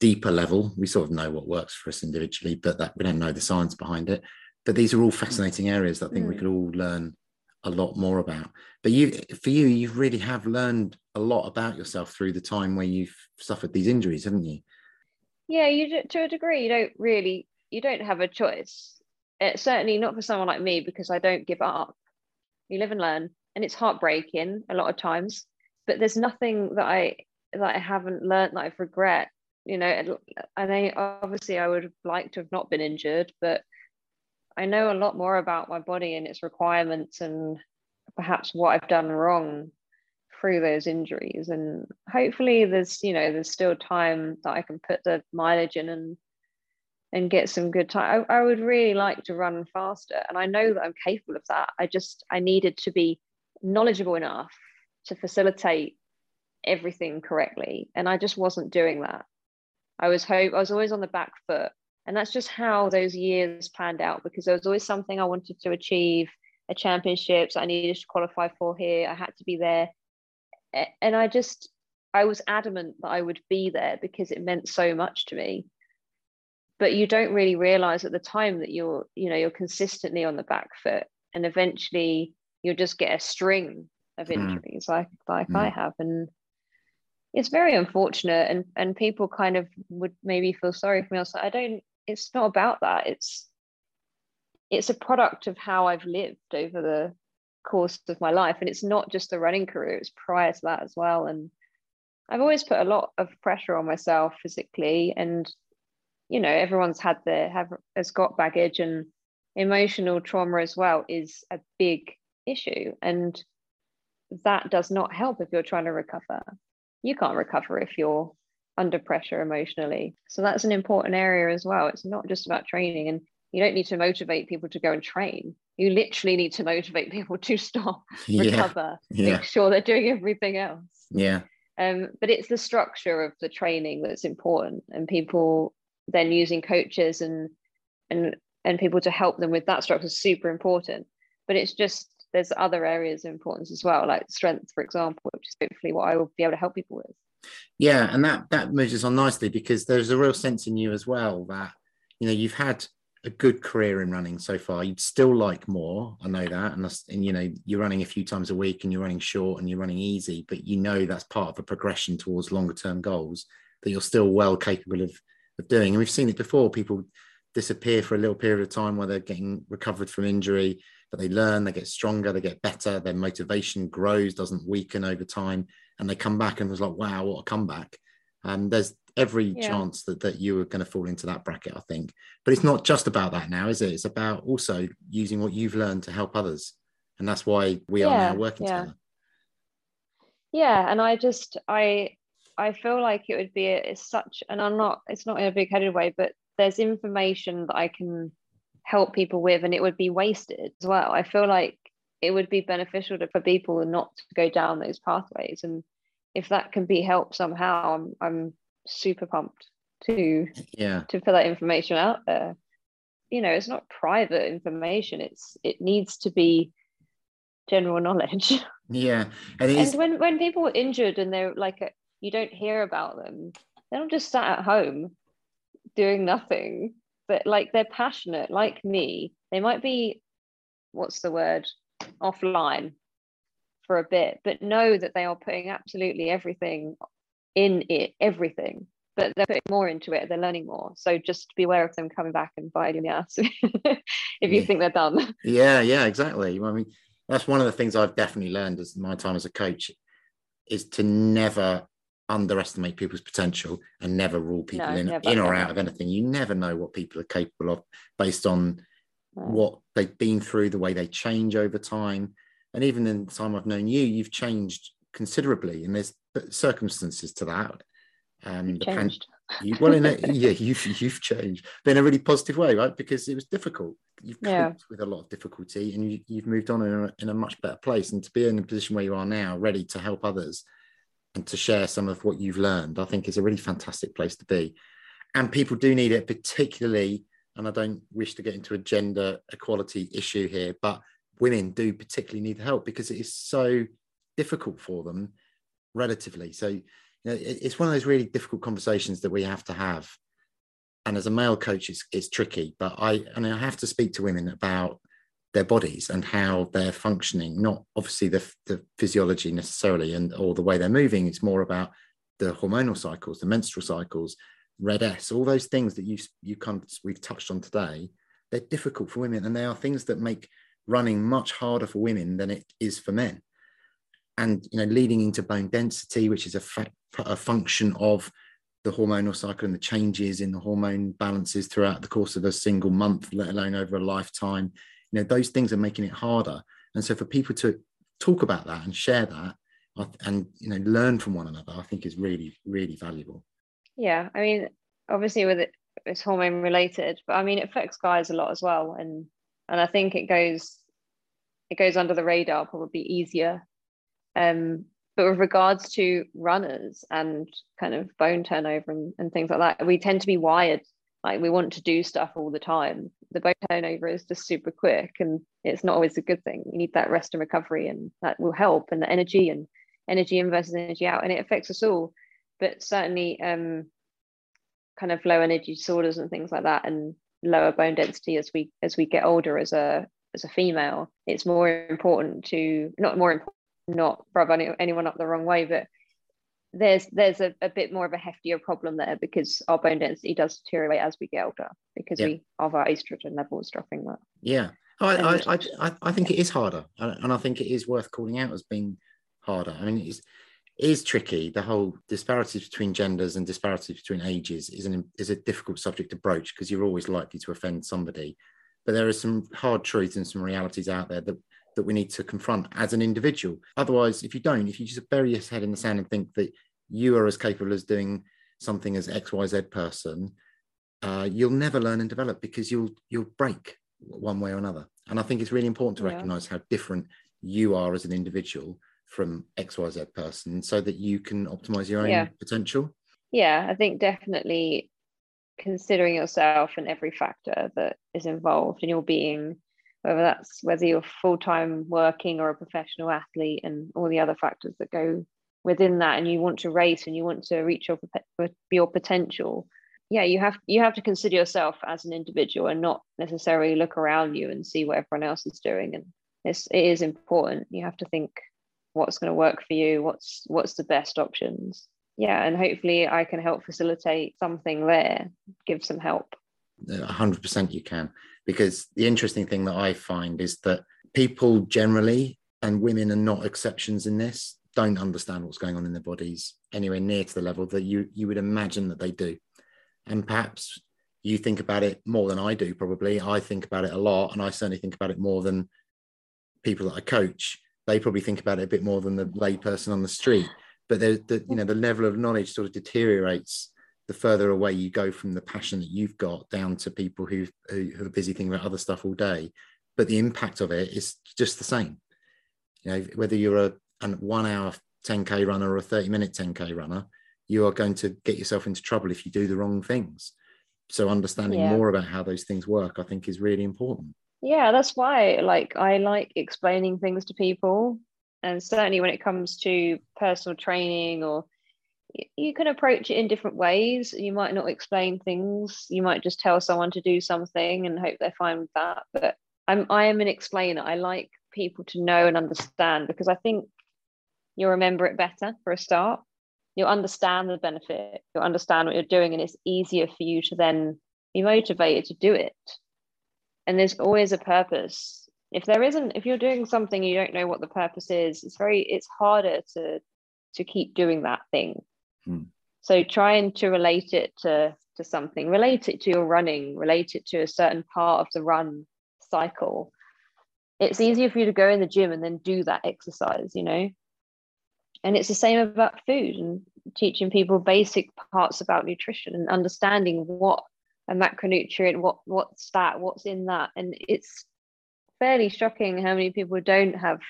Speaker 2: deeper level. We sort of know what works for us individually, but that we don't know the science behind it but these are all fascinating areas that I think we
Speaker 3: Mm.
Speaker 2: could all learn a lot more about. But you, for you, you really have learned a lot about yourself through the time where you've suffered these injuries, haven't you?
Speaker 3: yeah, you do, to a degree, you don't really, you don't have a choice. It's certainly not for someone like me because I don't give up. You live and learn, and it's heartbreaking a lot of times. But there's nothing that I that I haven't learned that I've regret. You know, and I obviously I would have liked to have not been injured, but I know a lot more about my body and its requirements and perhaps what I've done wrong through those injuries. And hopefully there's, you know, there's still time that I can put the mileage in and and get some good time. I, I would really like to run faster. And I know that I'm capable of that. I just I needed to be knowledgeable enough to facilitate everything correctly. And I just wasn't doing that. I was hope I was always on the back foot and that's just how those years planned out because there was always something I wanted to achieve, a championships I needed to qualify for here. I had to be there. And I just, I was adamant that I would be there because it meant so much to me. But you don't really realize at the time that you're, you know, you're consistently on the back foot and eventually you'll just get a string of
Speaker 2: Mm.
Speaker 3: injuries like like
Speaker 2: Mm.
Speaker 3: I have. And it's very unfortunate and and people kind of would maybe feel sorry for me. I was like, I don't it's not about that. It's it's a product of how I've lived over the course of my life. And it's not just the running career, it's prior to that as well. And I've always put a lot of pressure on myself physically. And, you know, everyone's had their have has got baggage and emotional trauma as well is a big issue. And that does not help if you're trying to recover. You can't recover if you're under pressure emotionally. So that's an important area as well. It's not just about training. And you don't need to motivate people to go and train. You literally need to motivate people to stop,
Speaker 2: Yeah.
Speaker 3: recover,
Speaker 2: Yeah.
Speaker 3: make sure they're doing everything else.
Speaker 2: Yeah.
Speaker 3: Um, but it's the structure of the training that's important, and people then using coaches and and and people to help them with that structure is super important. But it's just there's other areas of importance as well, like strength, for example, which is hopefully what I will be able to help people with.
Speaker 2: Yeah, and that that us on nicely because there's a real sense in you as well that you know you've had a good career in running so far. You'd still like more, I know that, and that's, and you know you're running a few times a week and you're running short and you're running easy, but you know that's part of a progression towards longer term goals that you're still well capable of of doing. And we've seen it before. People disappear for a little period of time while they're getting recovered from injury, but they learn, they get stronger, they get better, their motivation grows, doesn't weaken over time, and they come back and was like, wow, what a comeback. And there's every
Speaker 3: Yeah.
Speaker 2: chance that, that you are going to fall into that bracket, I think. But it's not just about that now, is it? It's about also using what you've learned to help others. And that's why we are now working
Speaker 3: yeah.
Speaker 2: together.
Speaker 3: yeah and i just i i feel like it would be a, it's such and i'm not it's not in a big headed way but there's information that i can help people with and it would be wasted as well. I feel like it would be beneficial to, for people not to go down those pathways. And if that can be helped somehow i'm i'm super pumped to
Speaker 2: Yeah.
Speaker 3: to put that information out there. You know it's not private information. It's it needs to be general knowledge.
Speaker 2: Yeah. And
Speaker 3: and when when people are injured and they're like a, you don't hear about them they're not just sat at home doing nothing but like they're passionate like me they might be what's the word offline for a bit but know that they are putting absolutely everything in it everything but they're putting more into it they're learning more so just be aware of them coming back and biting the ass if you
Speaker 2: Yeah.
Speaker 3: think they're done
Speaker 2: Yeah, yeah, exactly. I mean, that's one of the things I've definitely learned as my time as a coach is to never underestimate people's potential and never rule people
Speaker 3: No,
Speaker 2: in,
Speaker 3: never,
Speaker 2: in or
Speaker 3: never.
Speaker 2: out of anything. You never know what people are capable of based on
Speaker 3: No.
Speaker 2: what they've been through, the way they change over time. And even in the time I've known you, you've changed considerably, and there's circumstances to that. Um, the pan- you, well, in a, yeah, you've you've changed, but in a really positive way, right? Because it was difficult. You've coped
Speaker 3: Yeah.
Speaker 2: with a lot of difficulty, and you, you've moved on in a, in a much better place. And to be in a position where you are now, ready to help others and to share some of what you've learned, I think is a really fantastic place to be. And people do need it, particularly. And I don't wish to get into a gender equality issue here, but women do particularly need help because it is so difficult for them, relatively. So you know, it's one of those really difficult conversations that we have to have. And as a male coach, it's, it's tricky, but I and I have to speak to women about their bodies and how they're functioning, not obviously the, the physiology necessarily and or the way they're moving. It's more about the hormonal cycles, the menstrual cycles, RED-S, all those things that you you kind of, we've touched on today. They're difficult for women, and they are things that make running much harder for women than it is for men and you know leading into bone density which is a, fa- a function of the hormonal cycle and the changes in the hormone balances throughout the course of a single month let alone over a lifetime you know those things are making it harder and so for people to talk about that and share that and you know learn from one another i think is really really valuable
Speaker 3: Yeah, I mean, obviously with it, it's hormone related, but I mean, it affects guys a lot as well, and and I think it goes it goes under the radar probably easier. Um, but with regards to runners and kind of bone turnover and, and things like that, we tend to be wired like we want to do stuff all the time. The bone turnover is just super quick, and it's not always a good thing. You need that rest and recovery, and that will help, and the energy and energy in versus energy out, and it affects us all but certainly um, kind of low energy disorders and things like that and lower bone density as we as we get older as a as a female it's more important to not more important not rub anyone up the wrong way but there's there's a, a bit more of a heftier problem there because our bone density does deteriorate as we get older because
Speaker 2: Yeah.
Speaker 3: we of our estrogen levels dropping that.
Speaker 2: Yeah, I, I, I, I, think it is harder, and I think it is worth calling out as being harder. I mean, it's, it is tricky. The whole disparities between genders and disparities between ages is an is a difficult subject to broach because you're always likely to offend somebody. But there are some hard truths and some realities out there that that we need to confront as an individual. Otherwise, if you don't, if you just bury your head in the sand and think that you are as capable as doing something as X Y Z person, uh, you'll never learn and develop because you'll you'll break one way or another. And I think it's really important to
Speaker 3: Yeah.
Speaker 2: recognize how different you are as an individual from XYZ person so that you can optimize your own
Speaker 3: Yeah.
Speaker 2: potential.
Speaker 3: Yeah, I think definitely considering yourself and every factor that is involved in your being, whether that's whether you're full time working or a professional athlete, and all the other factors that go within that, and you want to race and you want to reach your your potential. Yeah, you have you have to consider yourself as an individual and not necessarily look around you and see what everyone else is doing. And it's, it is important. You have to think what's going to work for you. What's what's the best options yeah and hopefully i can help facilitate something there give some help
Speaker 2: A hundred percent you can. Because the interesting thing that I find is that people generally, and women are not exceptions in this, don't understand what's going on in their bodies anywhere near to the level that you you would imagine that they do. And perhaps you think about it more than I do, probably. I think about it a lot, and I certainly think about it more than people that I coach. They probably think about it a bit more than the layperson on the street. But the, the you know the level of knowledge sort of deteriorates the further away you go from the passion that you've got down to people who, who who are busy thinking about other stuff all day but the impact of it is just the same you know whether you're a an one hour 10k runner or a 30 minute 10k runner you are going to get yourself into trouble if you do the wrong things. So understanding
Speaker 3: Yeah.
Speaker 2: more about how those things work i think is really important.
Speaker 3: Yeah that's why like i like explaining things to people. And certainly when it comes to personal training or you can approach it in different ways. You might not explain things. You might just tell someone to do something and hope they're fine with that. But i'm i am an explainer. I like people to know and understand because i think you'll remember it better for a start. You'll understand the benefit. You'll understand what you're doing and it's easier for you to then be motivated to do it. And there's always a purpose. If there isn't if you're doing something you don't know what the purpose is it's very it's harder to to keep doing that thing.
Speaker 2: Hmm.
Speaker 3: so trying to relate it to to something. Relate it to your running. Relate it to a certain part of the run cycle. It's easier for you to go in the gym and then do that exercise you know and it's the same about food and teaching people basic parts about nutrition and understanding what a macronutrient what what's that what's in that. And it's fairly shocking how many people don't have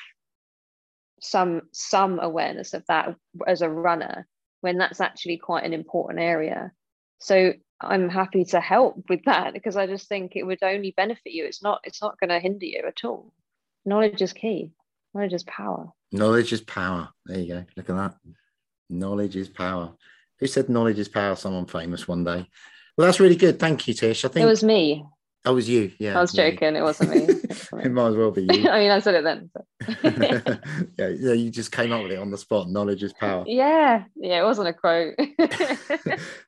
Speaker 3: some some awareness of that as a runner when that's actually quite an important area. So i'm happy to help with that because i just think it would only benefit you. It's not it's not going to hinder you at all. Knowledge is key knowledge is power.
Speaker 2: Knowledge is power. There you go. Look at that. Knowledge is power. Who said knowledge is power? Someone famous one day. Well that's really good. Thank you tish. I think
Speaker 3: it was me.
Speaker 2: That was you. Yeah
Speaker 3: i was joking. It wasn't me.
Speaker 2: It might as well be you.
Speaker 3: I mean i said it then but-
Speaker 2: yeah, yeah, you just came up with it on the spot. Knowledge is power.
Speaker 3: yeah yeah it wasn't a quote.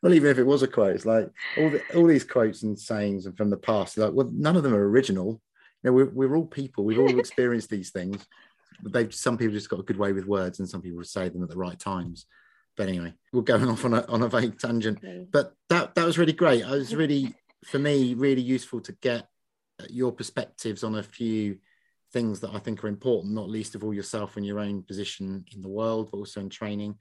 Speaker 2: Well, even if it was a quote, it's like all the, all these quotes and sayings and from the past. Like, well, none of them are original. You know, we're, we're all people. We've all experienced these things. But they've some people just got a good way with words, and some people say them at the right times. But anyway, we're going off on a on a vague tangent. But that that was really great. I was really, for me, really useful to get uh, your perspectives on a few things that I think are important, not least of all yourself and your own position in the world, but also in training.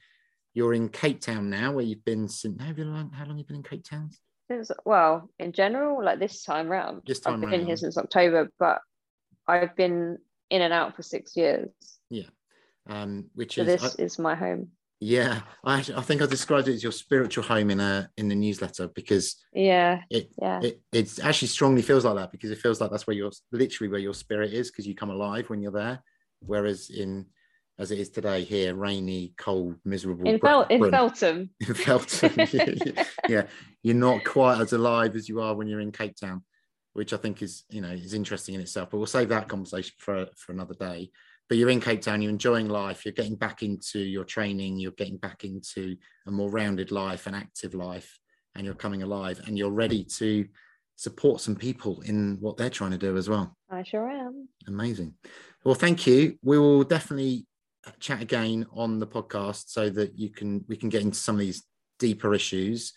Speaker 2: You're in Cape Town now, where you've been since. Have you long, how long have you been in Cape Town?
Speaker 3: Since, well, in general, like this time round,
Speaker 2: This time
Speaker 3: I've been here since October, but I've been in and out for six years. Yeah.
Speaker 2: Um, which
Speaker 3: So
Speaker 2: is
Speaker 3: this
Speaker 2: I-
Speaker 3: is my home.
Speaker 2: yeah. I I think I described it as your spiritual home in a in the newsletter because
Speaker 3: Yeah,
Speaker 2: it
Speaker 3: yeah,
Speaker 2: it it actually strongly feels like that because it feels like that's where your literally where your spirit is because you come alive when you're there. Whereas in as it is today here, rainy, cold, miserable.
Speaker 3: in, Fel- in Feltham.
Speaker 2: in Feltham. yeah, yeah, you're not quite as alive as you are when you're in Cape Town, which I think is you know is interesting in itself. But we'll save that conversation for for another day. but you're in Cape Town, you're enjoying life, you're getting back into your training, you're getting back into a more rounded life, an active life, and you're coming alive and you're ready to support some people in what they're trying to do as well.
Speaker 3: I sure am.
Speaker 2: Amazing. Well, thank you. We will definitely chat again on the podcast so that you can we can get into some of these deeper issues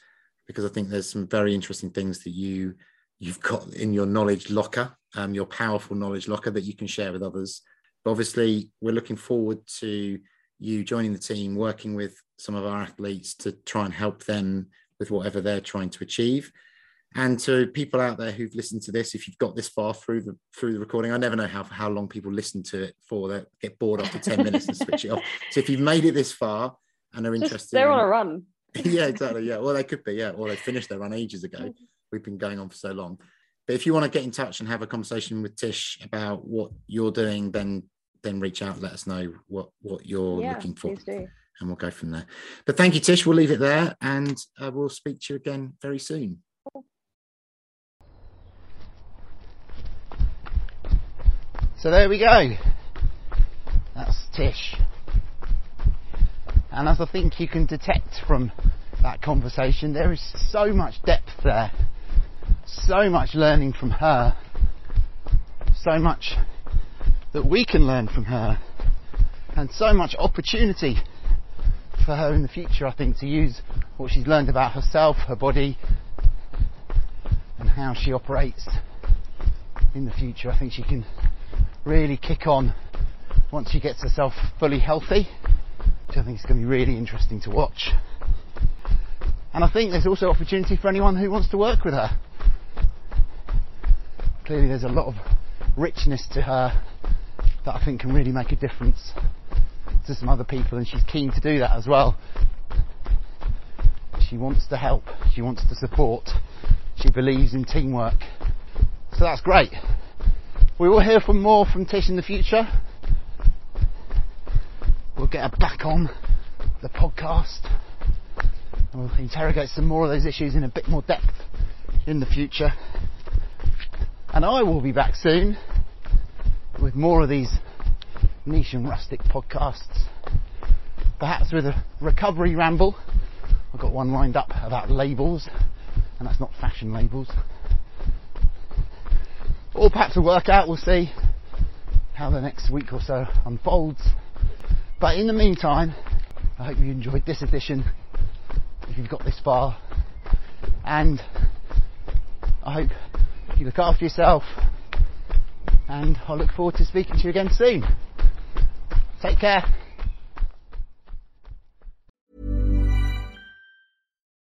Speaker 2: because I think there's some very interesting things that you you've got in your knowledge locker, um, your powerful knowledge locker that you can share with others. But obviously, we're looking forward to you joining the team, working with some of our athletes to try and help them with whatever they're trying to achieve. And to people out there who've listened to this, if you've got this far through the through the recording, I never know how how long people listen to it for. They get bored after ten minutes and switch it off. So if you've made it this far and are interested,
Speaker 3: they're
Speaker 2: in,
Speaker 3: on a run.
Speaker 2: yeah, exactly. Yeah, well, they could be. Yeah, or they finished their run ages ago. We've been going on for so long. But if you want to get in touch and have a conversation with Tish about what you're doing, then then reach out. Let us know what what you're
Speaker 3: yeah,
Speaker 2: looking for, and we'll go from there. But thank you, Tish. We'll leave it there, and uh, we'll speak to you again very soon.
Speaker 1: So there we go. That's Tish. And as I think you can detect from that conversation, there is so much depth there, so much learning from her, so much that we can learn from her, and so much opportunity for her in the future, I think, to use what she's learned about herself, her body, and how she operates in the future. I think she can really kick on once she gets herself fully healthy, which I think is going to be really interesting to watch. And I think there's also opportunity for anyone who wants to work with her. Clearly, there's a lot of richness to her that I think can really make a difference to some other people, and she's keen to do that as well. She wants to help, she wants to support, she believes in teamwork. So that's great. We will hear from more from Tish in the future. We'll get her back on the podcast. We'll interrogate some more of those issues in a bit more depth in the future. And I will be back soon with more of these niche and rustic podcasts. Perhaps with a recovery ramble. I've got one lined up about labels, and that's not fashion labels. Or perhaps a workout, we'll see how the next week or so unfolds. But in the meantime, I hope you enjoyed this edition if you've got this far. And I hope you look after yourself. And I look forward to speaking to you again soon. Take care.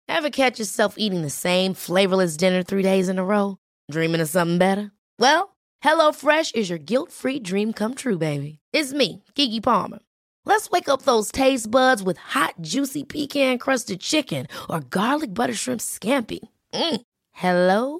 Speaker 4: Ever catch yourself eating the same flavorless dinner three days in a row? Dreaming of something better? Well, HelloFresh is your guilt free dream come true, baby. It's me, Keke Palmer. Let's wake up those taste buds with hot, juicy pecan crusted chicken or garlic butter shrimp scampi. Mm. Hello